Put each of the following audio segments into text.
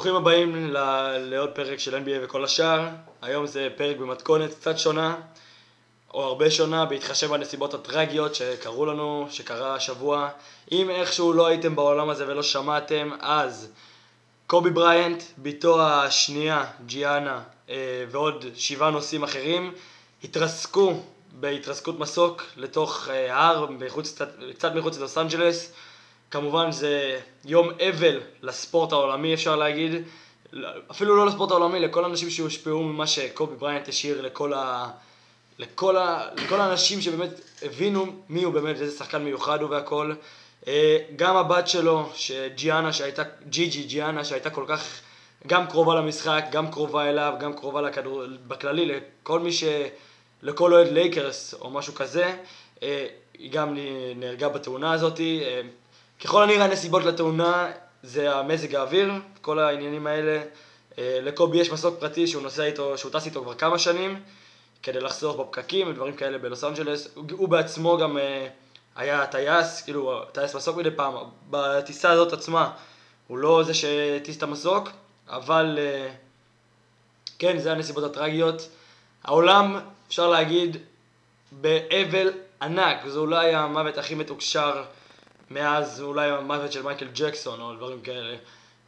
ברוכים הבאים ל- לעוד פרק של NBA וכל השאר. היום זה פרק במתכונת קצת שונה, או הרבה שונה, בהתחשב בנסיבות הטרגיות שקרו לנו, שקרה השבוע. אם איכשהו לא הייתם בעולם הזה ולא שמעתם, אז קובי בריינט, בתו השנייה, ג'יאנה, אה, ועוד שבעה נושאים אחרים, התרסקו בהתרסקות מסוק לתוך אה, הר, מחוץ, קצת, מחוץ ללוס אנג'לס. כמובן זה יום אבל לספורט העולמי אפשר להגיד, אפילו לא לספורט העולמי, לכל האנשים שהושפעו ממה שקובי ברייאנט השאיר לכל, ה... לכל, ה... לכל האנשים שבאמת הבינו מי הוא באמת, איזה שחקן מיוחד הוא והכל. אה, גם הבת שלו, שג'יאנה שהייתה, ג'י ג'י ג'יאנה שהייתה כל כך גם קרובה למשחק, גם קרובה אליו, גם קרובה לכדור, בכללי לכל מי ש... לכל אוהד לייקרס או משהו כזה, אה, היא גם נהרגה בתאונה הזאת. אה, ככל הנראה הנסיבות לתאונה זה המזג האוויר, כל העניינים האלה. אה, לקובי יש מסוק פרטי שהוא נוסע איתו, שהוא טס איתו כבר כמה שנים, כדי לחסוך בפקקים ודברים כאלה בלוס אנג'לס. הוא בעצמו גם היה טייס, כאילו טייס מסוק מדי פעם, בטיסה הזאת עצמה הוא לא זה שהטיס את המסוק, אבל כן, זה הנסיבות הטרגיות. העולם אפשר להגיד, באבל ענק, זה אולי המוות הכי מתוקשר מאז אולי המוות של מייקל ג'קסון או דברים כאלה.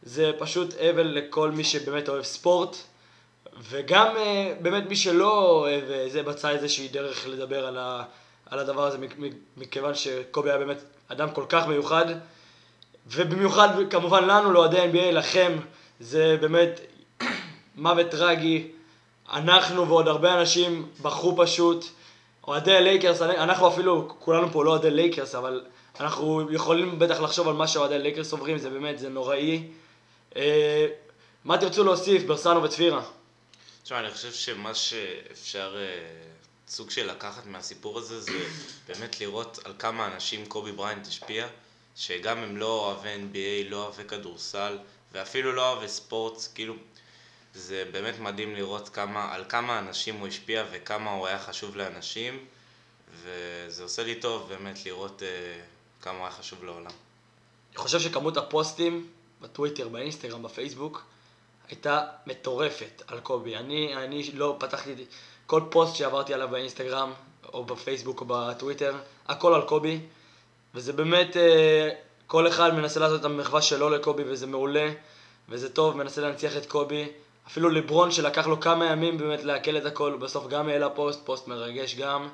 זה פשוט אבל לכל מי שבאמת אוהב ספורט, וגם אה, באמת מי שלא אוהב, אה, זה מצא איזושהי דרך לדבר על, ה, על הדבר הזה, מכיוון שקובי היה באמת אדם כל כך מיוחד, ובמיוחד כמובן לנו, לאוהדי NBA, לכם, זה באמת מוות טרגי. אנחנו ועוד הרבה אנשים בחרו פשוט, אוהדי לייקרס, אנחנו אפילו, כולנו פה לא אוהדי לייקרס, אבל אנחנו יכולים בטח לחשוב על מה שאוהדי לייקרס עוברים, זה באמת, זה נוראי. אה, מה תרצו להוסיף, ברסנו וצפירה? תשמע, אני חושב שמה שאפשר אה, סוג של לקחת מהסיפור הזה, זה באמת לראות על כמה אנשים קובי בריינט השפיע, שגם הם לא אוהבי NBA, לא אוהבי כדורסל, ואפילו לא אוהבי ספורט, כאילו... זה באמת מדהים לראות כמה, על כמה אנשים הוא השפיע וכמה הוא היה חשוב לאנשים, וזה עושה לי טוב באמת לראות uh, כמה הוא היה חשוב לעולם. אני חושב שכמות הפוסטים בטוויטר, באינסטגרם, בפייסבוק, הייתה מטורפת על קובי. אני, אני לא פתחתי כל פוסט שעברתי עליו באינסטגרם, או בפייסבוק או בטוויטר, הכל על קובי, וזה באמת, אה, כל אחד מנסה לעשות את המחווה שלו לקובי, וזה מעולה, וזה טוב, מנסה להנציח את קובי. אפילו לברון שלקח לו כמה ימים באמת לעכל את הכל, בסוף גם העלה פוסט, פוסט מרגש גם.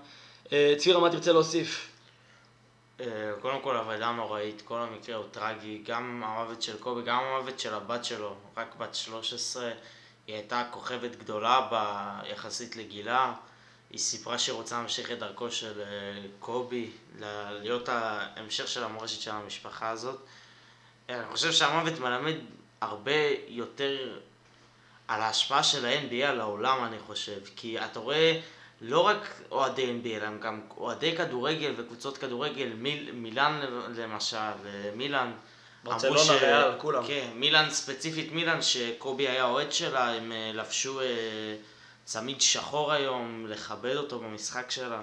אה, צבירה, מה תרצה להוסיף? אה, קודם כל עבודה נוראית, כל המקרה הוא טרגי, גם המוות של קובי, גם המוות של הבת שלו, רק בת 13, היא הייתה כוכבת גדולה ב... יחסית לגילה, היא סיפרה שהיא רוצה להמשיך את דרכו של אה, קובי, להיות ההמשך של המורשת של המשפחה הזאת. אני חושב שהמוות מלמד הרבה יותר על ההשפעה של ה-NBA על העולם, אני חושב. כי אתה רואה לא רק אוהדי NBA, אלא גם אוהדי כדורגל וקבוצות כדורגל, מיל, מילאן למשל, מילאן. ברצלונה, ש... ריאל, כולם. כן, מילאן ספציפית מילאן, שקובי היה אוהד שלה, הם אה, לבשו אה, צמיד שחור היום, לכבד אותו במשחק שלה.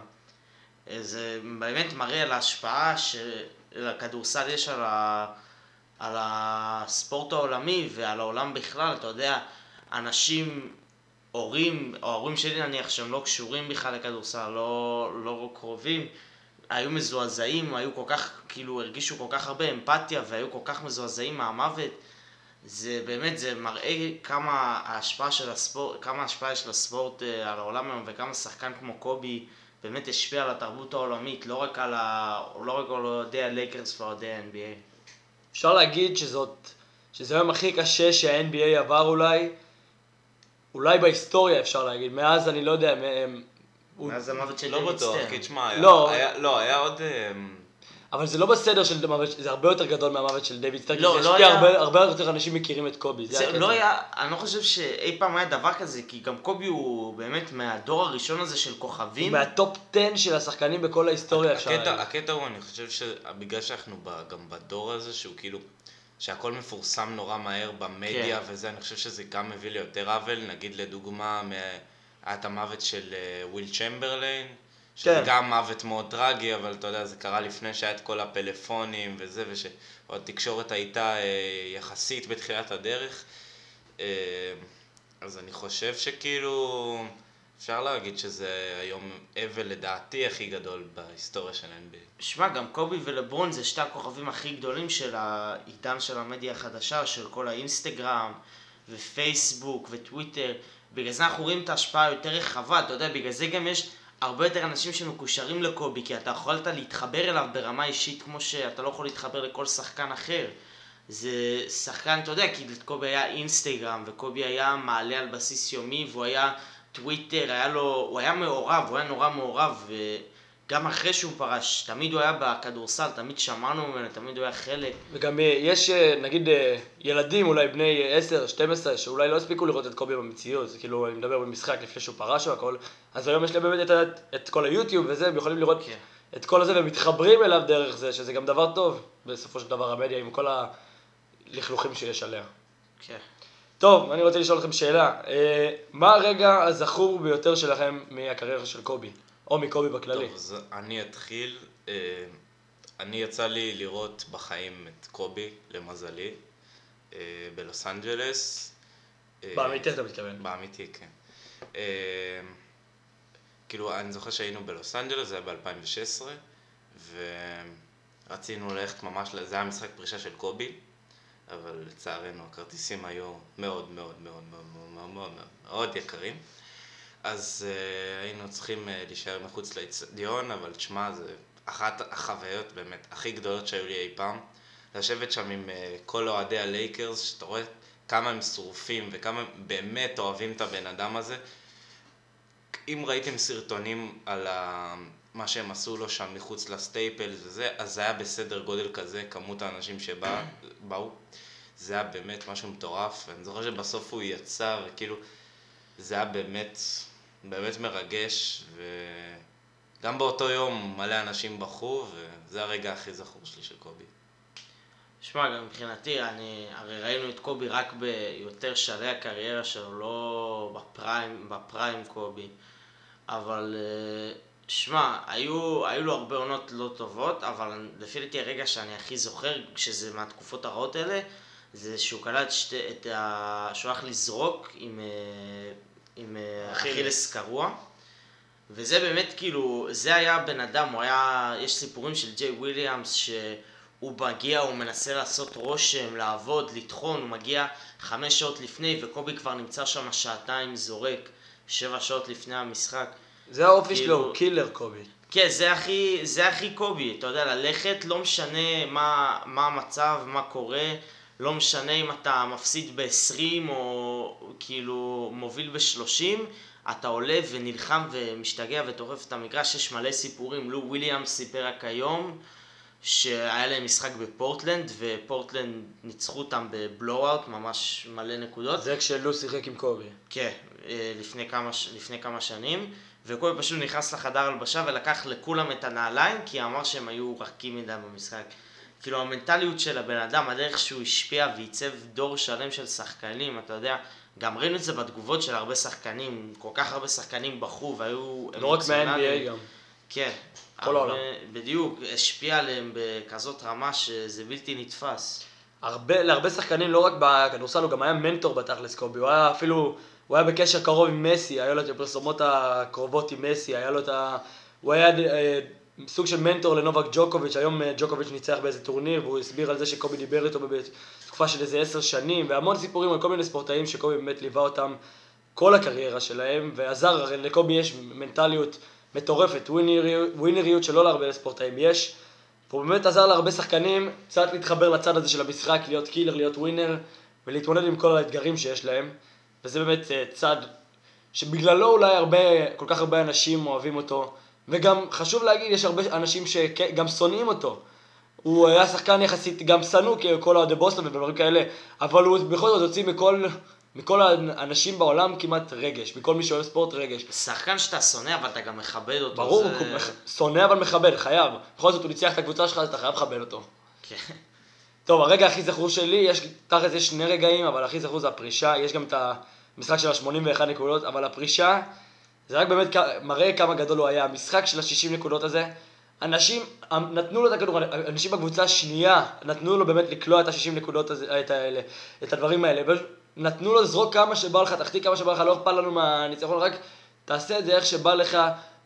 אה, זה באמת מראה על ההשפעה שלכדורסל יש על, ה... על הספורט העולמי ועל העולם בכלל, אתה יודע. אנשים, הורים, או ההורים שלי נניח, שהם לא קשורים בכלל לכדורסל, לא, לא קרובים, היו מזועזעים, היו כל כך, כאילו, הרגישו כל כך הרבה אמפתיה והיו כל כך מזועזעים מהמוות. זה באמת, זה מראה כמה ההשפעה של הספורט, כמה ההשפעה יש לספורט אה, על העולם היום וכמה שחקן כמו קובי באמת השפיע על התרבות העולמית, לא רק על, ה... לא רק על אוהדי הלייקרס ואוהדי ה-NBA. אפשר להגיד שזאת, שזה היום הכי קשה שה-NBA עבר אולי, אולי בהיסטוריה אפשר להגיד, מאז אני לא יודע, מאז המוות של לא בטוח. כי תשמע, לא. היה, לא, היה עוד... אמ, אבל זה לא בסדר של מוות, זה הרבה יותר גדול מהמוות של דיוויד סטרן, לא, לא היה- הרבה, הרבה יותר אנשים מכירים את קובי, זה זה. לא היה, אני לא חושב שאי פעם היה דבר כזה, כי גם קובי הוא באמת מהדור הראשון הזה של כוכבים. מהטופ 10 של השחקנים בכל ההיסטוריה אפשר הקטע. הקטע הוא, אני חושב שבגלל שאנחנו ב, גם בדור הזה, שהוא כאילו, שהכל מפורסם נורא מהר במדיה כן. וזה, אני חושב שזה גם מביא ליותר עוול. נגיד לדוגמה, היה את המוות של אה, וויל צ'מברליין, שזה כן. גם מוות מאוד טרגי, אבל אתה יודע, זה קרה לפני שהיה את כל הפלאפונים וזה, ושעוד תקשורת הייתה אה, יחסית בתחילת הדרך. אה, אז אני חושב שכאילו, אפשר להגיד שזה היום אבל לדעתי הכי גדול בהיסטוריה של NBA. שמע, גם קובי ולברון זה שתי הכוכבים הכי גדולים של העידן של המדיה החדשה, של כל האינסטגרם ופייסבוק וטוויטר. בגלל זה אנחנו רואים את ההשפעה היותר רחבה, אתה יודע, בגלל זה גם יש הרבה יותר אנשים שמקושרים לקובי, כי אתה יכולת להתחבר אליו ברמה אישית כמו שאתה לא יכול להתחבר לכל שחקן אחר. זה שחקן, אתה יודע, כי לקובי היה אינסטגרם, וקובי היה מעלה על בסיס יומי, והוא היה טוויטר, היה לו, הוא היה מעורב, הוא היה נורא מעורב, וגם אחרי שהוא פרש, תמיד הוא היה בכדורסל, תמיד שמענו ממנו, תמיד הוא היה חלק. וגם אה, יש אה, נגיד אה, ילדים אולי בני 10, 12, שאולי לא הספיקו לראות את קובי במציאות, זה כאילו אני מדבר במשחק לפני שהוא פרש או הכל, אז היום יש להם באמת את, את כל היוטיוב וזה, הם יכולים לראות כן. את כל הזה ומתחברים אליו דרך זה, שזה גם דבר טוב בסופו של דבר המדיה עם כל הלכלוכים שיש עליה. כן. טוב, אני רוצה לשאול אתכם שאלה, אה, מה הרגע הזכור ביותר שלכם מהקריירה של קובי? או מקובי בכללי? טוב, אז אני אתחיל. אה, אני יצא לי לראות בחיים את קובי, למזלי, אה, בלוס אנג'לס. אה, באמיתי אתה מתכוון. באמיתי, כן. אה, כאילו, אני זוכר שהיינו בלוס אנג'לס, זה היה ב-2016, ורצינו ללכת ממש, זה היה משחק פרישה של קובי, אבל לצערנו הכרטיסים היו מאוד מאוד מאוד מאוד מאוד מאוד מאוד מאוד יקרים. אז uh, היינו צריכים uh, להישאר מחוץ לאצטדיון, אבל תשמע, זה אחת החוויות באמת הכי גדולות שהיו לי אי פעם. לשבת שם עם uh, כל אוהדי הלייקרס, שאתה רואה כמה הם שרופים וכמה הם באמת אוהבים את הבן אדם הזה. אם ראיתם סרטונים על ה... מה שהם עשו לו שם מחוץ לסטייפלס וזה, אז זה היה בסדר גודל כזה, כמות האנשים שבאו. זה היה באמת משהו מטורף, ואני זוכר שבסוף הוא יצא, וכאילו, זה היה באמת, באמת מרגש, וגם באותו יום מלא אנשים בכו, וזה הרגע הכי זכור שלי של קובי. שמע, גם מבחינתי, אני, הרי ראינו את קובי רק ביותר שלהי הקריירה שלו, לא בפריים, בפריים קובי. אבל אה, שמע, היו, היו לו הרבה עונות לא טובות, אבל לפי דעתי הרגע שאני הכי זוכר, שזה מהתקופות הרעות האלה, זה שהוא קלט שתי, את ה... שהוא הלך לזרוק עם, אה, עם אה, אכילס. אכילס קרוע. וזה באמת כאילו, זה היה בן אדם, הוא היה, יש סיפורים של ג'יי וויליאמס שהוא מגיע, הוא מנסה לעשות רושם, לעבוד, לטחון, הוא מגיע חמש שעות לפני וקובי כבר נמצא שם שעתיים זורק, שבע שעות לפני המשחק. זה האופי כאילו- שלו, killer קובי. כן, זה הכי, זה הכי קובי, אתה יודע, ללכת, לא משנה מה, מה המצב, מה קורה, לא משנה אם אתה מפסיד ב-20 או כאילו מוביל ב-30, אתה עולה ונלחם ומשתגע וטורף את המגרש, יש מלא סיפורים, לו וויליאמס סיפר רק היום שהיה להם משחק בפורטלנד, ופורטלנד ניצחו אותם בבלואו-אוט, ממש מלא נקודות. זה כשלו שיחק עם קובי. כן, אה, לפני כמה, לפני כמה שנים, וקובי פשוט נכנס לחדר הלבשה ולקח לכולם את הנעליים, כי אמר שהם היו רכים מדי במשחק. כאילו המנטליות של הבן אדם, הדרך שהוא השפיע ועיצב דור שלם של שחקנים, אתה יודע, גם ראינו את זה בתגובות של הרבה שחקנים, כל כך הרבה שחקנים בכו והיו לא רק. מה-NBA גם. כן. כל העולם. בדיוק, השפיע עליהם בכזאת רמה שזה בלתי נתפס. הרבה, להרבה שחקנים, לא רק בכדורסל, הוא גם היה מנטור בתכלס קובי, הוא היה אפילו, הוא היה בקשר קרוב עם מסי, היה לו את הפרסומות הקרובות עם מסי, היה לו את ה... הוא היה אה, סוג של מנטור לנובק ג'וקוביץ', היום אה, ג'וקוביץ' ניצח באיזה טורניר, והוא הסביר על זה שקובי דיבר איתו בתקופה של איזה עשר שנים, והמון סיפורים על כל מיני ספורטאים שקובי באמת ליווה אותם כל הקריירה שלהם, ועזר, הרי לקובי יש מנטליות מטורפת, winner יות, winner יות שלא להרבה ספורטאים יש. והוא באמת עזר להרבה שחקנים קצת להתחבר לצד הזה של המשחק, להיות killer, להיות winner, ולהתמודד עם כל האתגרים שיש להם. וזה באמת אה, צד שבגללו אולי הרבה, כל כך הרבה אנשים אוהבים אותו. וגם חשוב להגיד, יש הרבה אנשים שגם שונאים אותו. הוא היה שחקן יחסית גם שנוא ככל אוהדי בוסטון ודברים כאלה, אבל הוא בכל זאת הוציא מכל, מכל האנשים בעולם כמעט רגש, מכל מי שאוהב ספורט רגש. שחקן שאתה שונא, אבל אתה גם מכבד אותו. ברור, זה... הוא שונא אבל מכבד, חייב. בכל זאת הוא ניצח את הקבוצה שלך, אז אתה חייב לכבד אותו. כן. טוב, הרגע הכי זכור שלי, יש, תכל'ס יש שני רגעים, אבל הכי זכור זה הפרישה, יש גם את המשחק של ה-81 נקודות, אבל הפרישה, זה רק באמת מראה כמה גדול הוא היה. המשחק של ה-60 נקודות הזה, אנשים נתנו לו את הכדור, אנשים בקבוצה השנייה נתנו לו באמת לקלוע את ה-60 נקודות הזה, את, האלה, את הדברים האלה. נתנו לו לזרוק כמה שבא לך, תחטיא כמה שבא לך, לא אכפת לנו מהניצחון, רק תעשה את זה איך שבא לך,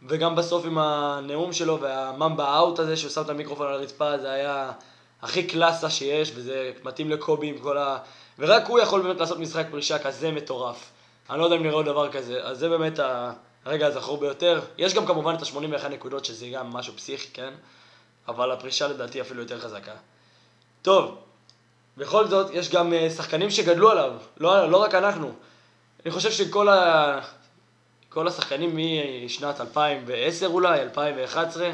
וגם בסוף עם הנאום שלו והממבה אאוט הזה, שהוא שם את המיקרופון על הרצפה, זה היה הכי קלאסה שיש, וזה מתאים לקובי עם כל ה... ורק הוא יכול באמת לעשות משחק פרישה כזה מטורף. אני לא יודע אם נראה עוד דבר כזה, אז זה באמת הרגע הזכור ביותר. יש גם כמובן את ה-81 נקודות, שזה גם משהו פסיכי, כן? אבל הפרישה לדעתי אפילו יותר חזקה. טוב, בכל זאת, יש גם אה, שחקנים שגדלו עליו, לא, לא רק אנחנו. אני חושב שכל ה... כל השחקנים משנת 2010 אולי, 2011,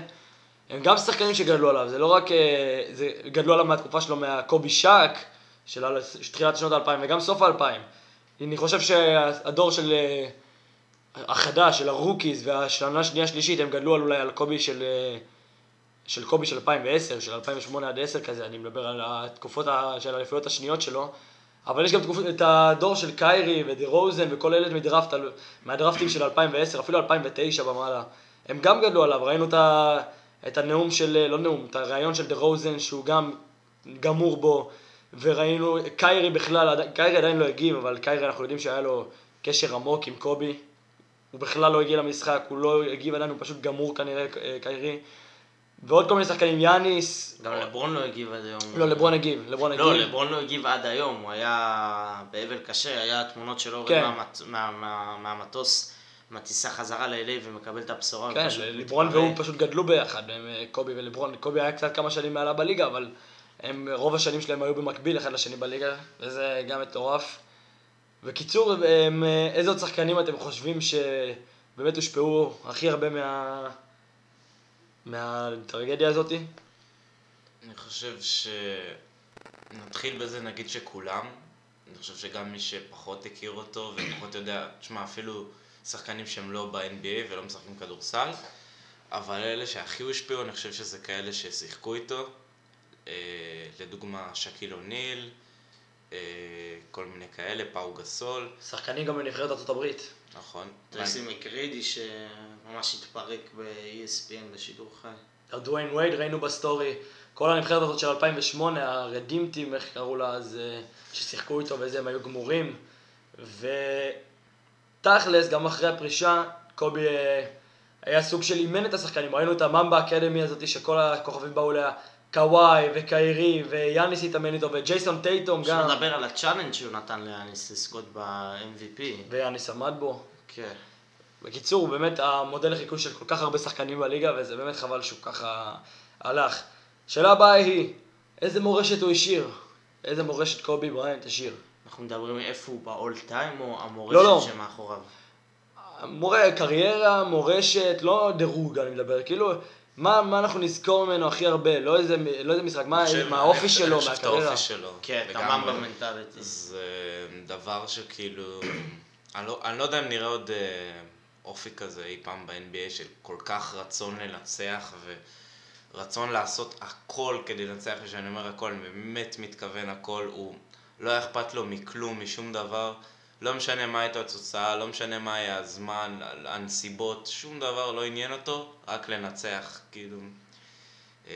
הם גם שחקנים שגדלו עליו, זה לא רק, אה, זה גדלו עליו מהתקופה שלו מהקובי שאק, של תחילת שנות האלפיים וגם סוף האלפיים. אני חושב שהדור של אה, החדש, של ה rookies והשנה השנייה שלישית, הם גדלו על אולי על קובי של, אה, של קובי של 2010, של 2008 עד 10 כזה, אני מדבר על התקופות של האליפויות השניות שלו. אבל יש גם תקופות, את הדור של קיירי ודהרוזן וכל אלה מדראפט, מהדראפטים של 2010, אפילו 2009 ומעלה. הם גם גדלו עליו, ראינו את, הנאום של, לא נאום, את הרעיון של דה רוזן שהוא גם גמור בו, וראינו, קיירי בכלל, קיירי עדיין לא הגיב, אבל קיירי אנחנו יודעים שהיה לו קשר עמוק עם קובי. הוא בכלל לא הגיע למשחק, הוא לא הגיב עדיין, הוא פשוט גמור כנראה, קיירי. ועוד כל מיני שחקנים, יאניס. גם לברון לא הגיב עד היום. לא, לברון הגיב, לברון לא, הגיב. לא, לברון לא הגיב עד היום, הוא היה באבל קשה, היה תמונות שלו כן. מהמט- מה- מה- מהמטוס, מהטיסה חזרה ל-LA ומקבל את הבשורה. כן, לברון. והוא פשוט גדלו ביחד, אה, קובי ולברון. קובי היה קצת כמה שנים מעלה בליגה, אבל הם, רוב השנים שלהם היו במקביל אחד לשני בליגה, וזה גם מטורף. בקיצור, איזה עוד שחקנים אתם חושבים שבאמת הושפעו הכי הרבה מה... מהטרגדיה הזאתי? אני חושב ש... נתחיל בזה, נגיד שכולם. אני חושב שגם מי שפחות הכיר אותו ופחות יודע, תשמע, אפילו שחקנים שהם לא ב-NBA ולא משחקים כדורסל, אבל אלה שהכי הושפעו, אני חושב שזה כאלה ששיחקו איתו. אה, לדוגמה, שקיל אוניל, אה, כל מיני כאלה, פאו גסול, שחקנים גם בנבחרת ארצות הברית. נכון. טרסי מקרידי שממש התפרק ב-ESPN בשידור חי. דוויין וייד ראינו בסטורי, כל הנבחרת הזאת של 2008, ה Redeem Team, איך קראו לה אז, אה, ששיחקו איתו וזה, הם היו גמורים. ותכלס, גם אחרי הפרישה, קובי היה סוג של אימן את השחקנים. ראינו את הממבה אקדמי הזאת, שכל הכוכבים באו אליה, קוואי וקיירי ויאניס התאמן איתו וג'ייסון טייטום אפשר גם. לדבר על ה challenge שהוא נתן ליאניס לזכות ב-MVP. ויאניס עמד בו. כן. בקיצור, הוא באמת המודל לחיקוי של כל כך הרבה שחקנים בליגה, וזה באמת חבל שהוא ככה הלך. השאלה הבאה היא, איזה מורשת הוא השאיר? איזה מורשת קובי בריינט השאיר? אנחנו מדברים איפה הוא באול טיים או המורשת לא, לא. שמאחוריו? מורה, קריירה, מורשת, לא דירוג אני מדבר, כאילו, מה, מה אנחנו נזכור ממנו הכי הרבה? לא איזה, לא איזה משחק, מה, חושב- מה האופי שלו, אני חושב את מהקריירה? האופי שלו. כן, את לגמרי. הממבה מנטליטי. זה דבר שכאילו, אני לא, אני לא יודע אם נראה עוד אה, אופי כזה אי פעם ב-NBA של כל כך רצון לנצח ורצון לעשות הכל כדי לנצח, וכשאני אומר הכל, אני באמת מתכוון הכל, הוא לא היה אכפת לו מכלום, משום דבר, לא משנה מה הייתה התוצאה, לא משנה מה היה הזמן, הנסיבות, שום דבר לא עניין אותו, רק לנצח, כאילו. אה,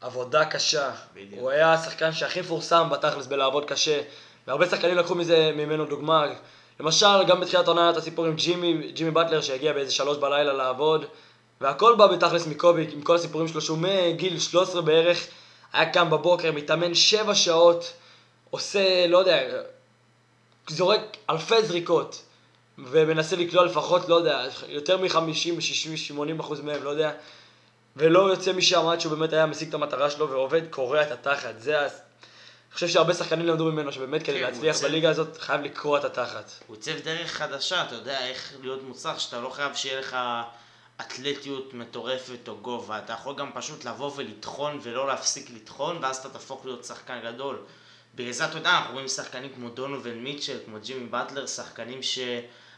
עבודה קשה. בדיוק. הוא היה השחקן שהכי מפורסם בתכלס בלעבוד קשה, והרבה שחקנים לקחו מזה ממנו דוגמה. למשל, גם בתחילת העונה היה את הסיפור עם ג'ימי, ג'ימי באטלר שהגיע באיזה שלוש בלילה לעבוד, והכל בא בתכלס מקובי, עם כל הסיפורים שלו, שהוא מגיל 13 בערך, היה קם בבוקר, מתאמן שבע שעות, עושה, לא יודע, זורק אלפי זריקות, ומנסה לקלוע לפחות, לא יודע, יותר מ-50, 60, 80 אחוז מהם, לא יודע. ולא יוצא משם עד שהוא באמת היה משיג את המטרה שלו ועובד, קורע את התחת. זה ה... אני חושב שהרבה שחקנים למדו ממנו שבאמת כדי כן, להצליח יוצא- בליגה הזאת חייב לקרוע את התחת. הוא עיצב דרך חדשה, אתה יודע איך להיות מוצלח, שאתה לא חייב שיהיה לך אתלטיות מטורפת או גובה, אתה יכול גם פשוט לבוא ולטחון ולא להפסיק לטחון, ואז אתה תהפוך להיות שחקן גדול. אתה יודע, אנחנו רואים שחקנים כמו דונובל מיטשל, כמו ג'ימי באטלר, שחקנים שעל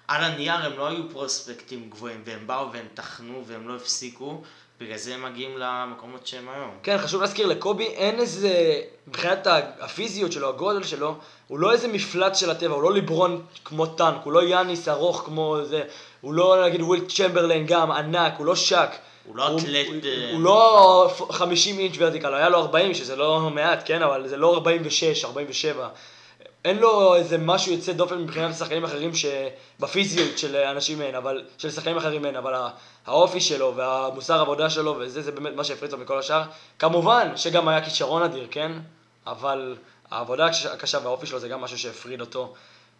הנייר הם לא היו פרוספקטים גבוהים, והם באו והם טחנו והם לא הפסיקו, בגלל זה הם מגיעים למקומות שהם היום. כן, חשוב להזכיר, לקובי אין איזה, מבחינת הפיזיות שלו, הגודל שלו, הוא לא איזה מפלט של הטבע, הוא לא לברון כמו טאנק, הוא לא יאניס ארוך כמו זה, הוא לא נגיד וויל צ'מברליין גם, ענק, הוא לא שק. הוא לא אתלט, הוא, אה, הוא לא 50 אינץ' vertical, היה לו 40, שזה לא מעט, כן, אבל זה לא 46, 47. אין לו איזה משהו יוצא דופן מבחינת שחקנים אחרים שבפיזיות של אנשים אין, אבל, של שחקנים אחרים אין, אבל האופי שלו והמוסר עבודה שלו וזה, זה באמת מה שהפריד לו מכל השאר. כמובן שגם היה כישרון אדיר, כן? אבל העבודה הקשה והאופי שלו זה גם משהו שהפריד אותו.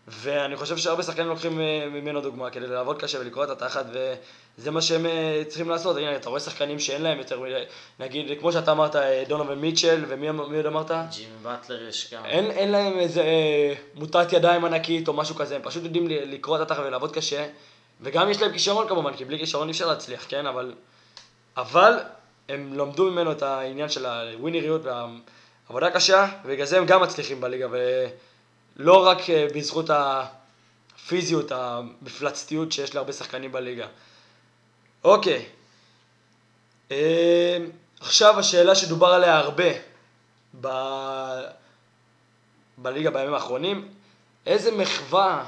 ואני חושב שהרבה שחקנים לוקחים אה, ממנו דוגמה כדי לעבוד קשה ולקרוא את התחת, וזה מה שהם אה, צריכים לעשות. הנה, אתה רואה שחקנים שאין להם יותר מדי, נגיד, כמו שאתה אמרת, אה, דונובל מיטשל, ומי עוד אמרת? ג'ימי באטלר יש גם. אין, אין להם איזה אה, מוטת ידיים ענקית או משהו כזה, הם פשוט יודעים לקרוא את התחת ולעבוד קשה, וגם יש להם כישרון כמובן, כי בלי כישרון אי אפשר להצליח, כן? אבל, אבל הם למדו ממנו את העניין של הווינריות והעבודה הקשה, ובגלל זה הם גם מצליחים בליגה. ו... לא רק אה, בזכות הפיזיות, המפלצתיות שיש להרבה שחקנים בליגה. אוקיי, אה, עכשיו השאלה שדובר עליה הרבה ב... בליגה בימים האחרונים, איזה מחווה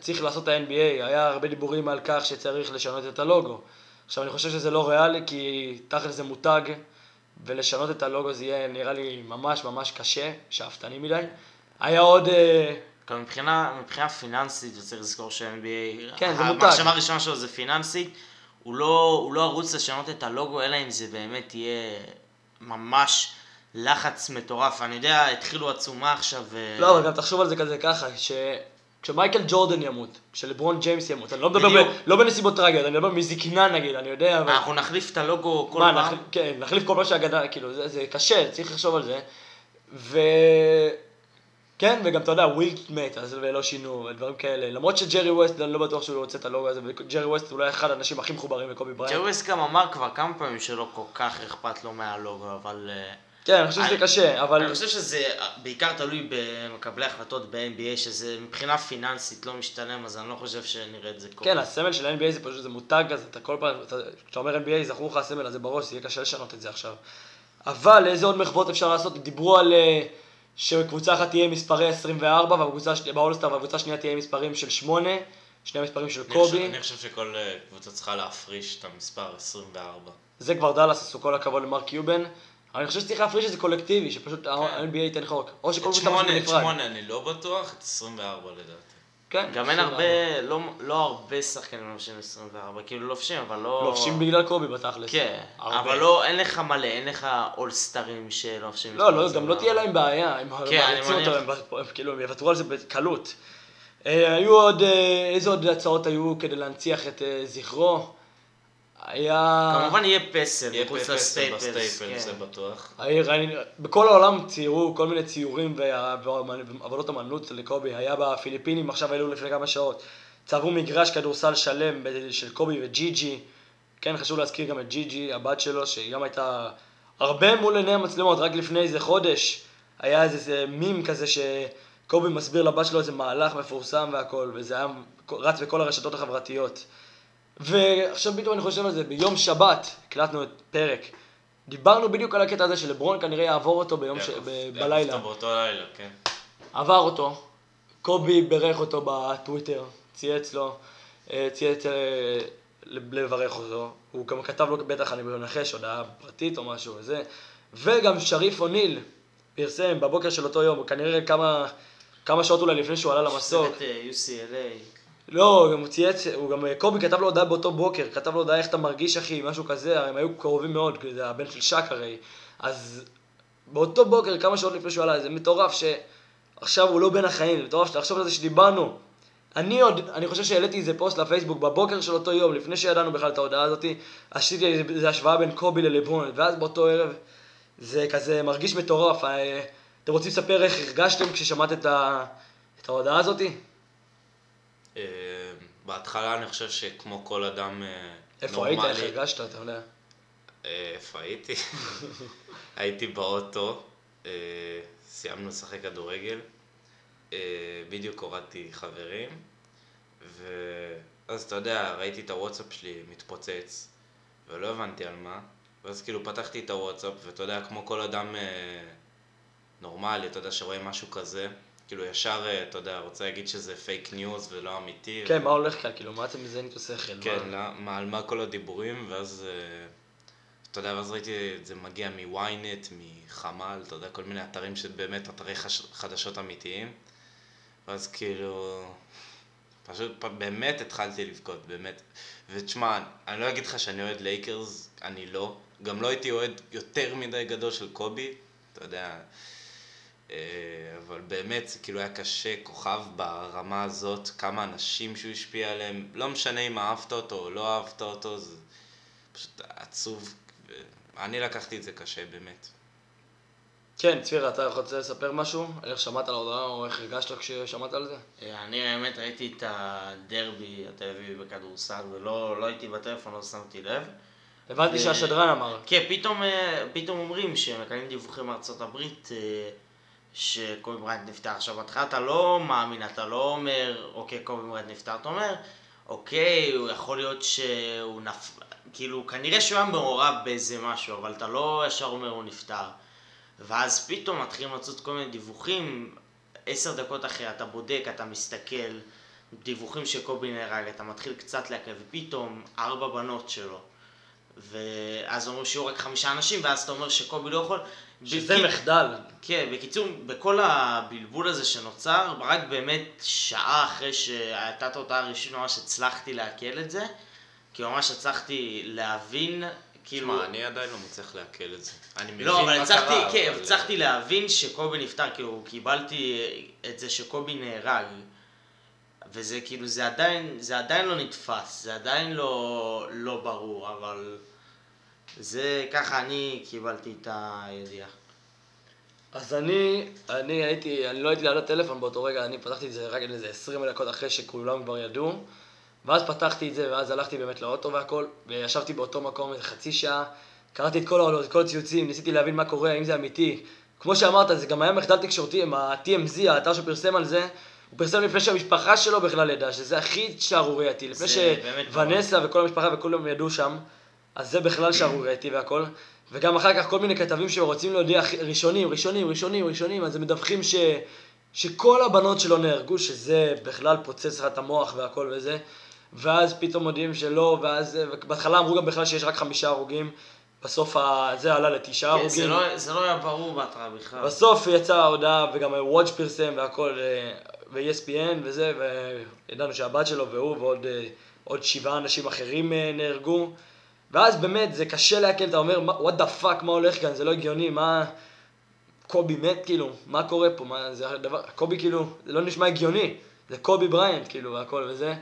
צריך לעשות ה-NBA? היה הרבה דיבורים על כך שצריך לשנות את הלוגו. עכשיו אני חושב שזה לא ריאלי כי תכל'ס זה מותג ולשנות את הלוגו זה יהיה נראה לי ממש ממש קשה, שאפתני מדי. היה עוד... אה, גם מבחינה, מבחינה פיננסית, צריך לזכור ש-NBA, כן, זה מותג. המחשבה הראשונה שלו זה פיננסית, הוא לא, הוא לא ערוץ לשנות את הלוגו, אלא אם זה באמת יהיה ממש לחץ מטורף. אני יודע, התחילו עצומה עכשיו. לא, אבל גם תחשוב על זה כזה ככה, ש... כשמייקל ג'ורדן ימות, כשלברון ג'יימס ימות, אני לא מדבר ב, לא בנסיבות טרגיות, אני מדבר מזקנה נגיד, אני יודע, אבל... אנחנו נחליף את הלוגו כל פעם? נחל... כן, נחליף כל פעם שהגדה, כאילו, זה, זה קשה, צריך לחשוב על זה. ו... כן, וגם אתה יודע, ווילט מת, אז לא שינו, דברים כאלה. למרות שג'רי ווסט, אני לא בטוח שהוא רוצה את הלוגו הזה, וג'רי ווסט אולי אחד האנשים הכי מחוברים לקובי בריין. ג'רי ווסט גם אמר כבר כמה פעמים שלא כל כך אכפת לו מהלוגו, אבל... אה, כן, אני חושב שזה קשה, אבל... אני חושב שזה בעיקר תלוי במקבלי החלטות ב-NBA, שזה מבחינה פיננסית לא משתלם, אז אני לא חושב שנראה את זה קורה. כן, הסמל של ה-NBA זה פשוט, זה מותג כזה, אתה כל פעם, כשאתה אומר NBA, זכרו לך הסמל הזה בראש, זה יהיה קשה לשנות את זה עכשיו. אבל איזה עוד מחוות אפשר לעשות? דיברו על... Uh, שקבוצה אחת תהיה מספרי 24 ובאולסטאר והקבוצה השנייה תהיה מספרים של 8, שני המספרים של קובי. אני חושב שכל אה, קבוצה צריכה להפריש את המספר 24. זה כבר דאלאס עשו כל הכבוד למרק קיובן. אני חושב שצריך להפריש את זה קולקטיבי, שפשוט ה-NBA כן. ייתן חוק. או שכל קבוצה משהו בנפרד. את 8 אני לא בטוח, את 24 לדעתי. כן. גם אין הרבה, לא, לא הרבה שחקנים לובשים 24, כאילו לובשים, אבל לא... לובשים בגלל קובי בתכלס. כן, הרבה. אבל לא, אין לך מלא, אין לך אולסטרים שלובשים... לא, לא, גם לא תהיה להם בעיה, הם כן, מעריצים אותו, הם, כאילו, הם יוותרו על זה בקלות. אה, היו עוד, אה, איזה עוד הצעות היו כדי להנציח את אה, זכרו? היה... כמובן יהיה פסל, יהיה פסל בסטייפלס, כן. זה בטוח. בכל העולם ציירו כל מיני ציורים ועבודות אמנות לקובי. היה בפיליפינים, עכשיו העלו לפני כמה שעות. צבעו מגרש כדורסל שלם של קובי וג'י ג'י. כן, חשוב להזכיר גם את ג'י ג'י, הבת שלו, שהיא גם הייתה הרבה מול עיני המצלמות, רק לפני איזה חודש. היה איזה מים כזה שקובי מסביר לבת שלו איזה מהלך מפורסם והכל, וזה היה רץ בכל הרשתות החברתיות. ועכשיו פתאום אני חושב על זה, ביום שבת הקלטנו את פרק. דיברנו בדיוק על הקטע הזה שלברון כנראה יעבור אותו ביום ש... ב... בלילה. באותו לילה, כן. עבר אותו, קובי בירך אותו בטוויטר, צייץ לו, אה, צייץ אה, לברך אותו, הוא גם כתב לו בטח אני מנחש הודעה פרטית או משהו וזה, וגם שריף אוניל פרסם בבוקר של אותו יום, כנראה כמה, כמה שעות אולי לפני שהוא עלה למסוק. את אה, UCLA. לא, גם הוא צייץ, הוא גם, קובי כתב לו הודעה באותו בוקר, כתב לו הודעה איך אתה מרגיש אחי, משהו כזה, הם היו קרובים מאוד, כי זה הבן של שק הרי. אז באותו בוקר, כמה שעות לפני שהוא עלה, זה מטורף שעכשיו הוא לא בין החיים, זה מטורף שתחשוב על זה שדיברנו. אני עוד, אני חושב שהעליתי איזה פוסט לפייסבוק בבוקר של אותו יום, לפני שידענו בכלל את ההודעה הזאתי, עשיתי איזה השוואה בין קובי ללברון, ואז באותו ערב זה כזה מרגיש מטורף. אה, אתם רוצים לספר איך הרגשתם כששמעת את, ההודעה הזאתי? אה, בהתחלה אני חושב שכמו כל אדם. אה, איפה היית? איך הרגשת? אתה יודע. אה, איפה הייתי? הייתי באוטו, סיימנו לשחק כדורגל, בדיוק הורדתי חברים, ואז אתה יודע, ראיתי את הוואטסאפ שלי מתפוצץ, ולא הבנתי על מה, ואז כאילו פתחתי את הוואטסאפ, ואתה יודע, כמו כל אדם נורמלי, אתה יודע, שרואה משהו כזה, כאילו ישר, אה, אתה יודע, רוצה להגיד שזה fake news ולא אמיתי. כן, ו... מה הולך כאן? כאילו, מה אתם מזיינים את השכל? כן, מה... לא, מה, על מה כל הדיבורים, ואז, אה, אתה יודע, ואז ראיתי את זה מגיע מ-ynet, מחמ"ל, אתה יודע, כל מיני אתרים שבאמת אתרי חש... חדשות אמיתיים. ואז כאילו, פשוט באמת התחלתי לבכות, באמת. ותשמע, אני לא אגיד לך שאני אוהד לייקרס, אני לא. גם לא הייתי אוהד יותר מדי גדול של קובי, אתה יודע. אה, אבל באמת, זה כאילו היה קשה, כוכב ברמה הזאת, כמה אנשים שהוא השפיע עליהם, לא משנה אם אהבת אותו או לא אהבת אותו, זה פשוט עצוב. אני לקחתי את זה קשה, באמת. כן, צביר, אתה רוצה לספר משהו? איך שמעת על ההודעה או איך הרגשת כששמעת על זה? אני האמת ראיתי את הדרבי התל אביבי בכדורסל ולא לא הייתי בטלפון, לא שמתי לב. הבנתי ו- שהשדרן אמר. כן, פתאום, אה, פתאום אומרים שמקבלים דיווחים מארצות הברית אה, שקובי בריינט נפטר. עכשיו, בהתחלה אתה לא מאמין, אתה לא אומר, אוקיי, קובי בריינט נפטר, אתה אומר, אוקיי, הוא יכול להיות שהוא נפ... כאילו, כנראה שהוא היה מעורב באיזה משהו, אבל אתה לא ישר אומר הוא נפטר. ואז פתאום מתחילים לצאת כל מיני דיווחים, עשר דקות אחרי אתה בודק, אתה מסתכל, דיווחים שקובי נהרג, אתה מתחיל קצת לעכל, ופתאום ארבע בנות שלו. ואז אומרים שהיו רק חמישה אנשים, ואז אתה אומר שקובי לא יכול. שזה בקיצ- מחדל. כן, בקיצור, בכל הבלבול הזה שנוצר, רק באמת שעה אחרי שהייתה את ההודעה הראשית, ממש הצלחתי לעכל את זה, כי ממש הצלחתי להבין, כאילו... תשמע, אני עדיין לא מצליח לעכל את זה. אני מבין לא, אבל מה הצלחתי, קרה, כן, אבל- הצלחתי להבין שקובי נפטר, כאילו, קיבלתי את זה שקובי נהרג. וזה כאילו, זה עדיין, זה עדיין לא נתפס, זה עדיין לא, לא ברור, אבל זה, ככה אני קיבלתי את הידיעה. אז אני, אני הייתי, אני לא הייתי ליד הטלפון באותו רגע, אני פתחתי את זה רק איזה 20 דקות אחרי שכולם כבר ידעו. ואז פתחתי את זה, ואז הלכתי באמת לאוטו והכל, וישבתי באותו מקום איזה חצי שעה, קראתי את כל ההודעות, את כל הציוצים, ניסיתי להבין מה קורה, האם זה אמיתי. כמו שאמרת, זה גם היה מחדל תקשורתי עם ה-TMZ, האתר שפרסם על זה, הוא פרסם לפני שהמשפחה שלו בכלל ידעה, שזה הכי שערורייתי, לפני שוואנסה וכל המשפחה וכולם ידעו שם, אז זה בכלל שערורייתי והכל. וגם אחר כך כל מיני כתבים שרוצים להודיע ראשונים, ראשונים, ראשונים, ראשונים, אז הם מדווחים ש... שכל הבנות שלו נהרגו, שזה בכלל פוצץ לך את המוח והכל וזה, ואז פתאום מודיעים שלא, ואז בהתחלה אמרו גם בכלל שיש רק חמישה הרוגים, בסוף ה... זה עלה לתשעה כן, זה הרוגים. לא, זה לא היה ברור בהתחלה בכלל. בסוף יצאה ההודעה, וגם וואץ' פרסם והכל, אה, ו-ESPN וזה, וידענו שהבת שלו והוא ועוד אה, עוד שבעה אנשים אחרים אה, נהרגו. ואז באמת זה קשה לעכל, אתה אומר, what the fuck, מה הולך כאן, זה לא הגיוני, מה... קובי מת, כאילו, מה קורה פה, מה זה הדבר, קובי כאילו, זה לא נשמע הגיוני, זה קובי בריינט, כאילו, והכל וזה.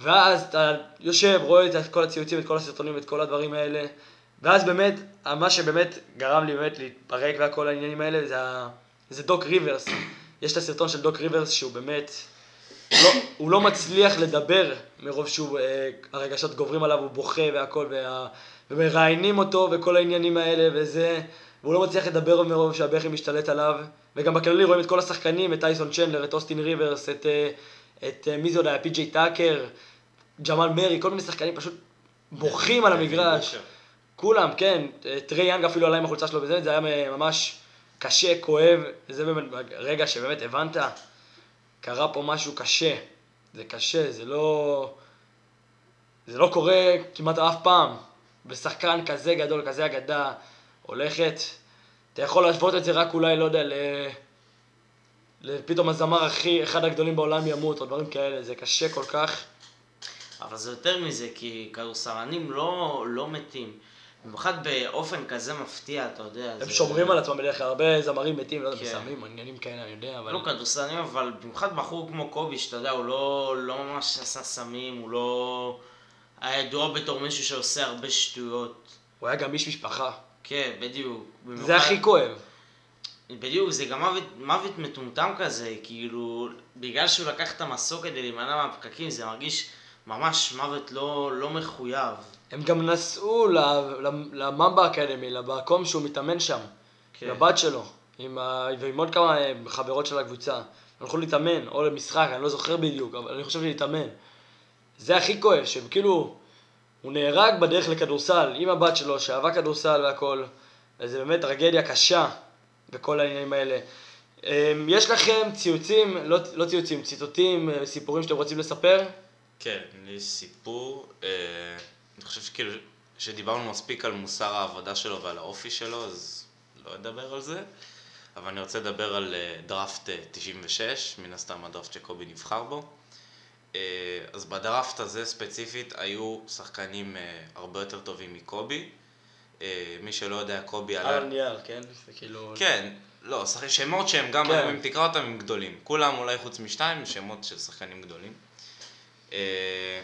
ואז אתה יושב, רואה את כל הציוצים, את כל הסרטונים, את כל הדברים האלה, ואז באמת, מה שבאמת גרם לי באמת להתפרק והכל העניינים האלה, זה. זה דוק ריברס. יש את הסרטון של דוק ריברס שהוא באמת, לא, הוא לא מצליח לדבר מרוב שהוא, אה, הרגשות גוברים עליו, הוא בוכה והכל, וה, ומראיינים אותו וכל העניינים האלה וזה, והוא לא מצליח לדבר מרוב שהבכי משתלט עליו, וגם בכללי רואים את כל השחקנים, את טייסון צ'נדלר, את אוסטין ריברס, את, אה, את אה, מי זה עוד היה, פי.ג'יי טאקר, ג'מאל מרי, כל מיני שחקנים פשוט בוכים על המגרש. כולם, כן, טרי יאנג אפילו עלה עם החולצה שלו וזה, זה היה ממש קשה, כואב, וזה באמת רגע שבאמת הבנת, קרה פה משהו קשה, זה קשה, זה לא, זה לא קורה כמעט אף פעם, ושחקן כזה גדול, כזה אגדה, הולכת, אתה יכול להשוות את זה רק אולי, לא יודע, ל... לפתאום הזמר הכי, אחד הגדולים בעולם ימות, או דברים כאלה, זה קשה כל כך. אבל זה יותר מזה, כי כדורסלנים לא, לא מתים. במיוחד באופן כזה מפתיע, אתה יודע. הם זה- שומרים על עצמם בדרך כלל, הרבה זמרים מתים, לא יודע, כן. בסמים, עניינים כאלה, אני יודע, אבל... לא כדורסלנים, אבל במיוחד בחור כמו קובי, שאתה יודע, הוא לא, לא ממש עשה סמים, הוא לא... היה ידוע בתור מישהו שעושה הרבה שטויות. הוא היה גם איש משפחה. כן, בדיוק. זה הכי כואב. בדיוק, זה גם מוות, מוות מטומטם כזה, כאילו, בגלל שהוא לקח את המסוק כדי להימנע מהפקקים, זה מרגיש ממש מוות לא, לא מחויב. הם גם נסעו לממבה אקדמי, למקום שהוא מתאמן שם, כן. לבת שלו, עם ה... ועם עוד כמה אה, חברות של הקבוצה. הם הלכו להתאמן, או למשחק, אני לא זוכר בדיוק, אבל אני חושב להתאמן. זה הכי כואב, שהם כאילו, הוא נהרג בדרך לכדורסל, עם הבת שלו, שאהבה כדורסל והכל, וזה באמת טרגדיה קשה בכל העניינים האלה. אה, יש לכם ציוצים, לא, לא ציוצים, ציטוטים, אה, סיפורים שאתם רוצים לספר? כן, לי סיפור. אה, אני חושב שכאילו, שדיברנו מספיק על מוסר העבודה שלו ועל האופי שלו, אז לא אדבר על זה. אבל אני רוצה לדבר על אה, דראפט אה, 96, מן הסתם הדראפט שקובי נבחר בו. אה, אז בדראפט הזה ספציפית היו שחקנים אה, הרבה יותר טובים מקובי. אה, מי שלא יודע, קובי על עלה... הנייר, כן? זה כאילו... כן, לא, שחק- שמות שהם גם כן. אם תקרא אותם, הם גדולים. כולם אולי חוץ משתיים, שמות של שחקנים גדולים. אה,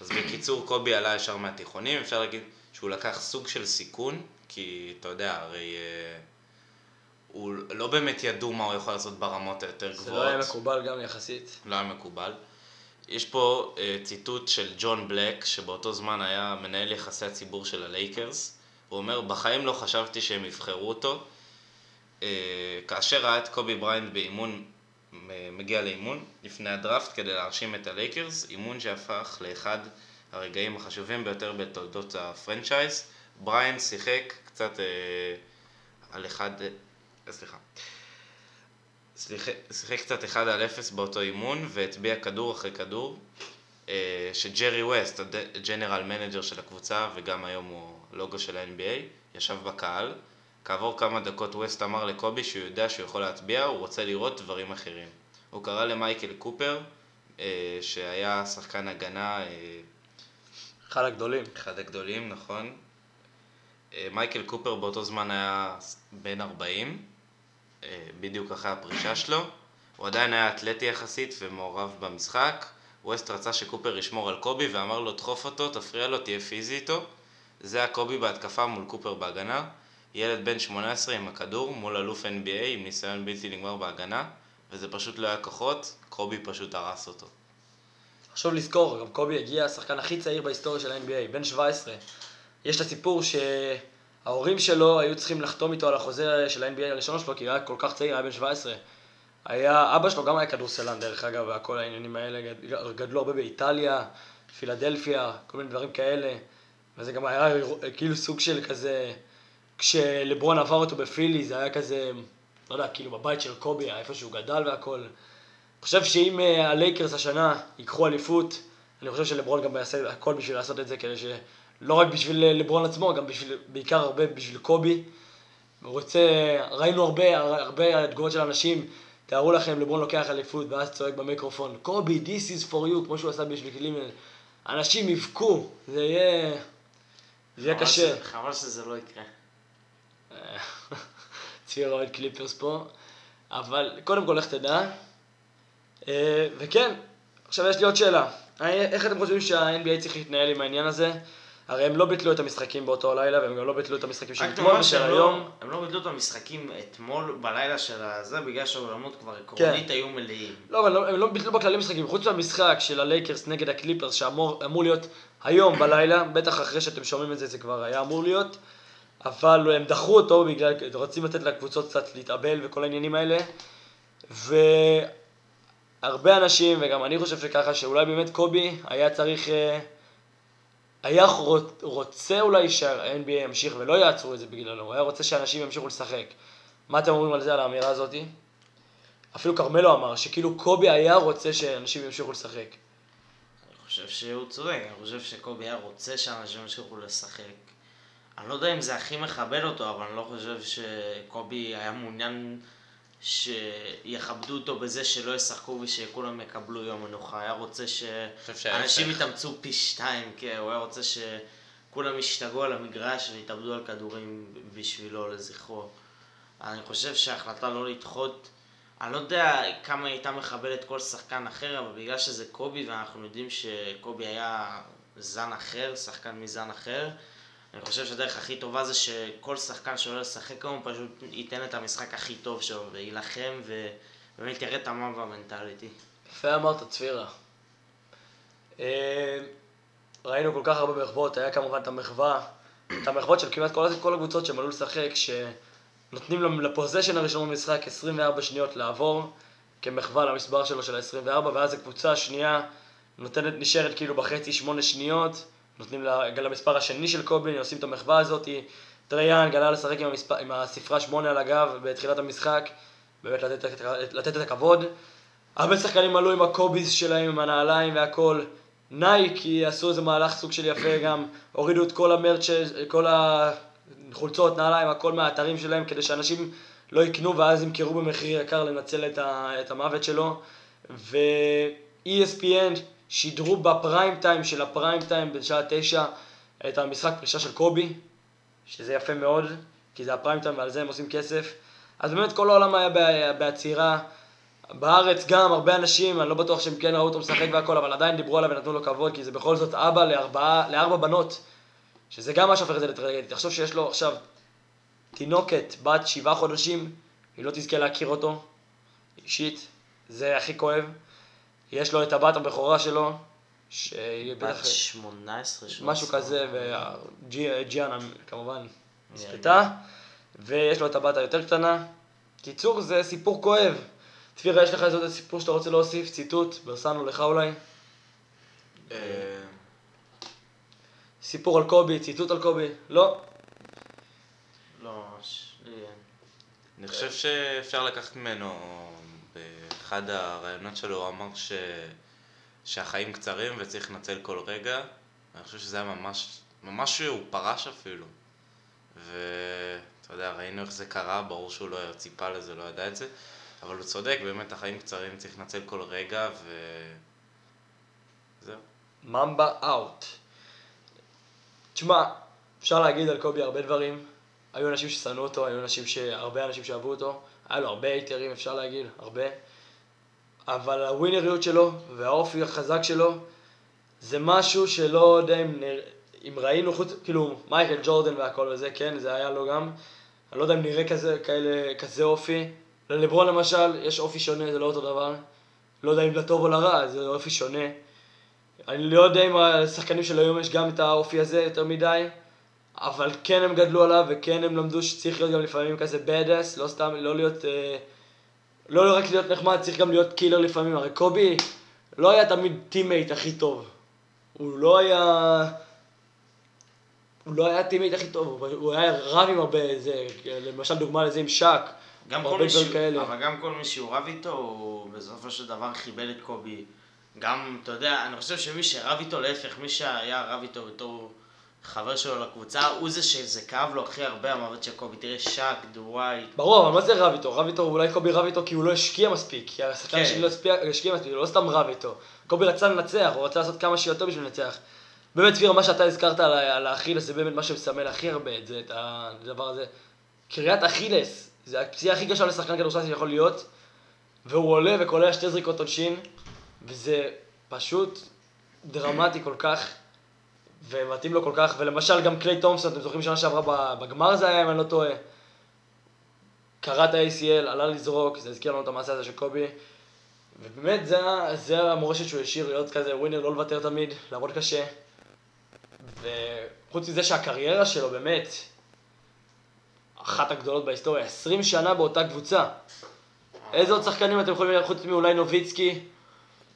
אז בקיצור, קובי עלה ישר מהתיכונים, אפשר להגיד שהוא לקח סוג של סיכון, כי אתה יודע, הרי אה, הוא לא באמת ידעו מה הוא יכול לעשות ברמות היותר זה גבוהות. לא היה מקובל גם יחסית. לא היה מקובל. יש פה אה, ציטוט של ג'ון בלק, שבאותו זמן היה מנהל יחסי הציבור של הלייקרס. הוא אומר, בחיים לא חשבתי שהם יבחרו אותו. אה, כאשר ראה את קובי בריינט באימון, מגיע לאימון לפני הדראפט כדי להרשים את הלייקרס, אימון שהפך לאחד הרגעים החשובים ביותר בתולדות ה franchise. בריינט שיחק קצת אה, על אחד... אה, סליחה. שיחק- שיחק קצת 1 על 0 באותו אימון והטביע כדור אחרי כדור אה, שג'רי ווסט, ה general manager של הקבוצה וגם היום הוא לוגו של ה-NBA, ישב בקהל. כעבור כמה דקות ווסט אמר לקובי שהוא יודע שהוא יכול להטביע, הוא רוצה לראות דברים אחרים. הוא קרא למייקל קופר, אה, שהיה שחקן הגנה, אה, אחד הגדולים. אחד הגדולים, נכון. אה, מייקל קופר באותו זמן היה בן 40, אה, בדיוק אחרי הפרישה שלו. הוא עדיין היה אתלטי יחסית ומעורב במשחק. ווסט רצה שקופר ישמור על קובי ואמר לו דחוף אותו, תפריע לו, תהיה פיזי איתו. זה היה קובי בהתקפה מול קופר בהגנה. ילד בן 18 עם הכדור מול אלוף NBA עם ניסיון בלתי נגמר בהגנה, וזה פשוט לא היה כוחות, קובי פשוט הרס אותו. חשוב לזכור, גם קובי הגיע השחקן הכי צעיר בהיסטוריה של ה-NBA, בן 17. יש את הסיפור שההורים שלו היו צריכים לחתום איתו על החוזה של ה-NBA הראשון שלו, כי הוא היה כל כך צעיר, היה בן 17. היה, אבא שלו גם היה כדורסלן דרך אגב, וכל העניינים האלה, גד- גדלו הרבה באיטליה, פילדלפיה, כל מיני דברים כאלה. וזה גם היה כאילו סוג של כזה, כשלברון עבר אותו בפילי, זה היה כזה, לא יודע, כאילו בבית של קובי, איפה שהוא גדל והכל. אני חושב שאם אה, הלייקרס השנה ייקחו אליפות, אני חושב שלברון גם יעשה הכל בשביל לעשות את זה, כדי ש... לא רק בשביל אה, לברון עצמו, גם בשביל, בעיקר הרבה בשביל קובי. הוא רוצה, ראינו הרבה, הרבה תגובות של אנשים, תארו לכם, לברון לוקח אליפות, ואז צועק במיקרופון, קובי, this is for you, כמו שהוא עשה בשביל קלימנל. אנשים יבכו, זה יהיה... זה יהיה קשה. חבל שזה לא יקרה. צפיר אוהד קליפרס פה, אבל קודם כל לך תדע. אה, וכן, עכשיו יש לי עוד שאלה. אה, איך אתם חושבים שה-NBA צריך להתנהל עם העניין הזה? הרי הם לא ביטלו את המשחקים באותו לילה, והם גם לא ביטלו את המשחקים של אתמול ושל שהם היום. לא, הם לא ביטלו את המשחקים אתמול בלילה של הזה, בגלל שהאולמות כבר עקרונית היו מלאים. לא, אבל לא- הם לא ביטלו בכללי משחקים. חוץ מהמשחק של הלייקרס נגד הקליפרס, שאמור אמור להיות היום בלילה, בטח אחרי שאתם שומעים את זה, זה כבר היה אמור להיות. אבל הם דחו אותו בגלל, רוצים לתת לקבוצות קצת להתאבל וכל העניינים האלה. והרבה אנשים, וגם אני חושב שככה, שאולי באמת קובי היה צריך, אה, היה רוצ- רוצה אולי שה-NBA ימשיך ולא יעצרו את זה בגללו, הוא היה רוצה שאנשים ימשיכו לשחק. מה אתם אומרים על זה, על האמירה הזאתי? אפילו כרמלו אמר שכאילו קובי היה רוצה שאנשים ימשיכו לשחק. אני חושב שהוא צודק, אני חושב שקובי היה רוצה שאנשים ימשיכו לשחק. אני לא יודע אם זה הכי מכבד אותו, אבל אני לא חושב שקובי היה מעוניין שיכבדו אותו בזה שלא ישחקו ושכולם יקבלו יום מנוחה. היה רוצה שאנשים. יתאמצו פי שתיים, כן, הוא היה רוצה שכולם ישתגעו על המגרש ויתאבדו על כדורים בשבילו, לזכרו. אני חושב שההחלטה לא לדחות, אני לא יודע כמה היא הייתה מכבדת כל שחקן אחר, אבל בגלל שזה קובי ואנחנו יודעים שקובי היה זן אחר, שחקן מזן אחר, אני חושב שהדרך הכי טובה זה שכל שחקן שעולה לשחק היום פשוט ייתן את המשחק הכי טוב שלו ויילחם ובאמת יראה את המאם והמנטליטי. יפה אמרת, צפירה. אה, ראינו כל כך הרבה מחוות, היה כמובן את המחווה, את המחוות של כמעט כל, כל הקבוצות שהם עלו לשחק, שנותנים לפוזיישן הראשון במשחק 24 שניות לעבור, כמחווה למספר שלו של ה-24, ואז הקבוצה השנייה נותנת, נשארת כאילו בחצי 8 שניות, נותנים לה- למספר השני של קובי, עושים את המחווה הזאת, טריאן גלה לשחק עם, המספר, עם הספרה 8 על הגב בתחילת המשחק, באמת לתת, את- לתת את הכבוד. הרבה שחקנים עלו עם הקוביז שלהם, עם הנעליים והכל. נייקי עשו איזה מהלך סוג של יפה גם, הורידו את כל המרצ', כל חולצות, נעליים, הכל מהאתרים שלהם, כדי שאנשים לא יקנו ואז ימכרו במחיר יקר לנצל את, ה, את המוות שלו. ו-ESPN שידרו בפריים טיים של הפריים טיים בשעה תשע את המשחק פרישה של קובי, שזה יפה מאוד, כי זה הפריים טיים ועל זה הם עושים כסף. אז באמת כל העולם היה בעצירה. בארץ גם הרבה אנשים, אני לא בטוח שהם כן ראו אותו משחק והכל, אבל עדיין דיברו עליו ונתנו לו כבוד, כי זה בכל זאת אבא לארבעה, לארבע בנות, שזה גם מה שהופך את זה לטרגדיה. תחשוב שיש לו עכשיו תינוקת בת שבעה חודשים, היא לא תזכה להכיר אותו, אישית, זה הכי כואב. יש לו את הבת הבכורה שלו, שהיא בטח... בת 18, 18. משהו כזה, וג'יאנה כמובן נספתה, ויש לו את הבת היותר קטנה. קיצור, זה סיפור כואב. צפירה, יש לך איזה סיפור שאתה רוצה להוסיף? ציטוט? ברסנו לך אולי? אה, סיפור על קובי, ציטוט על קובי? לא? לא, אני חושב שאפשר לקחת ממנו, באחד הראיונות שלו הוא אמר ש... שהחיים קצרים וצריך לנצל כל רגע. אני חושב שזה היה ממש, ממש הוא פרש אפילו. ואתה יודע, ראינו איך זה קרה, ברור שהוא לא ציפה לזה, לא ידע את זה. אבל הוא צודק, באמת החיים קצרים, צריך לנצל כל רגע ו... זהו. ממבה אאוט. תשמע, אפשר להגיד על קובי הרבה דברים. היו אנשים ששנאו אותו, היו אנשים ש... הרבה אנשים שאהבו אותו. היה לו הרבה היתרים, אפשר להגיד, הרבה. אבל הווינריות שלו והאופי החזק שלו זה משהו שלא יודע אם, נר... אם ראינו חוץ, כאילו מייקל ג'ורדן והכל וזה, כן, זה היה לו גם. אני לא יודע אם נראה כזה, כאלה, כזה אופי. ללברון למשל, יש אופי שונה, זה לא אותו דבר. לא יודע אם לטוב או לרע, זה אופי שונה. אני לא יודע אם השחקנים של היום יש גם את האופי הזה יותר מדי, אבל כן הם גדלו עליו וכן הם למדו שצריך להיות גם לפעמים כזה bad לא סתם, לא להיות, אה, לא רק להיות נחמד, צריך גם להיות קילר לפעמים. הרי קובי לא היה תמיד teammate הכי טוב. הוא לא היה... הוא לא היה ה teammate הכי טוב, הוא היה רב עם הרבה, זה, למשל דוגמה לזה עם שק. גם כל מי שהוא, כאלה. אבל גם כל מי שהוא רב איתו, הוא בסופו של דבר חיבב את קובי. גם, אתה יודע, אני חושב שמי שרב איתו, להפך, מי שהיה רב איתו בתור חבר שלו לקבוצה, הוא זה שזה כאב לו הכי הרבה המוות של קובי. תראה, שק, דווייט. ברור, אבל מה זה רב איתו? רב איתו, אולי קובי רב איתו כי הוא לא השקיע מספיק. כי השחקן כן. שלי לא השקיע מספיק, הוא לא סתם רב איתו. קובי רצה לנצח, הוא רצה לעשות כמה שיותר בשביל לנצח. באמת, דביר, מה שאתה הזכרת על האכילס, זה באמת מה שמסמל הכי הרבה את זה, את הדבר הזה. קריאת אכילס, זה הפציעה הכי קשה לשחקן כדורסל שיכול להיות, והוא עולה וקולע שתי זריקות עונשין, וזה פשוט דרמטי כל כך, ומתאים לו כל כך, ולמשל גם קליי תומפסון, אתם זוכרים שנה שעברה בגמר זה היה, אם אני לא טועה, קרא את ה-ACL, עלה לזרוק, זה הזכיר לנו את המעשה הזה של קובי, ובאמת זה, זה המורשת שהוא השאיר, להיות כזה ווינר, לא לוותר תמיד, לעבוד קשה, וחוץ מזה שהקריירה שלו באמת, אחת הגדולות בהיסטוריה, 20 שנה באותה קבוצה. איזה עוד שחקנים אתם יכולים לראות חוץ מאולי נוביצקי?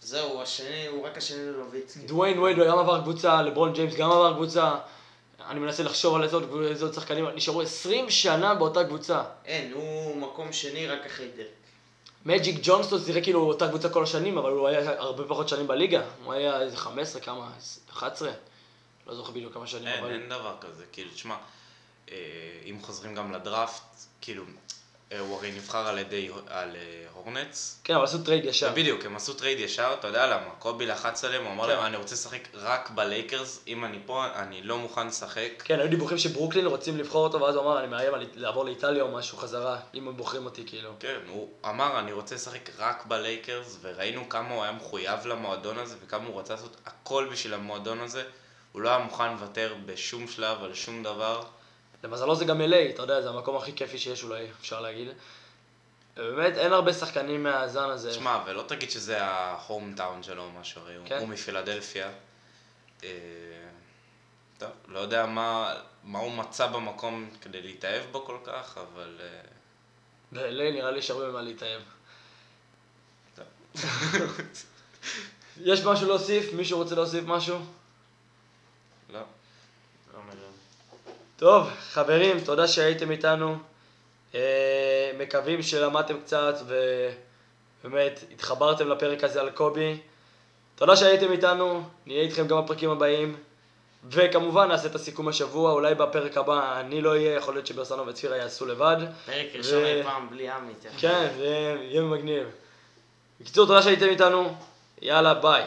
זהו, השני, הוא רק השני לנוביצקי. דוויין וייד גם עבר קבוצה, לברון ג'יימס גם עבר קבוצה. אני מנסה לחשוב על איזה עוד, שחקנים, נשארו 20 שנה באותה קבוצה. אין, הוא מקום שני רק אחרי דירק. מג'יק ג'ונסון שיחק כאילו אותה קבוצה כל השנים, אבל הוא היה הרבה פחות שנים בליגה. הוא היה איזה 15, כמה? 11? לא זוכר בדיוק כמה שנים, אין, אבל... אין דבר כזה, כאילו, תשמע, אה, אם חוזרים גם לדראפט, כאילו, הוא הרי נבחר על ידי, על אה, הורנטס. כן, אבל עשו trade ישר. בדיוק, הם עשו trade ישר, אתה יודע למה? קובי לחץ עליהם, הוא אמר כן. להם, אני רוצה לשחק רק בלייקרס, אם אני פה, אני לא מוכן לשחק. כן, היו דיווחים שברוקלין רוצים לבחור אותו, ואז הוא אמר, אני מאיים לעבור לאיטליה או משהו חזרה, אם הם בוחרים אותי, כאילו. כן, הוא אמר, אני רוצה לשחק רק בלייקרס, וראינו כמה הוא היה מחויב למועדון הזה, וכמה הוא רצה לעשות הכל בשביל המועדון הזה. הוא לא היה מוכן לוותר בשום שלב על שום דבר. למזלו זה גם LA, אתה יודע, זה המקום הכי כיפי שיש אולי, אפשר להגיד. באמת, אין הרבה שחקנים מהזן הזה. שמע, ולא תגיד שזה ההום טאון שלו או משהו, הרי כן. הוא מפילדלפיה. אה, טוב, לא יודע מה, מה הוא מצא במקום כדי להתאהב בו כל כך, אבל... אה, ב-LA נראה לי שהרבה ממה להתאהב. יש משהו להוסיף? מישהו רוצה להוסיף משהו? לא. טוב, חברים, תודה שהייתם איתנו. אה, מקווים שלמדתם קצת ובאמת התחברתם לפרק הזה על קובי. תודה שהייתם איתנו, נהיה איתכם גם בפרקים הבאים. וכמובן נעשה את הסיכום השבוע, אולי בפרק הבא אני לא אהיה, יכול להיות שברסנו וצפירה יעשו לבד. פרק ראשון אי פעם בלי עמית. כן, זה יהיה מגניב. בקיצור, תודה שהייתם איתנו, יאללה ביי.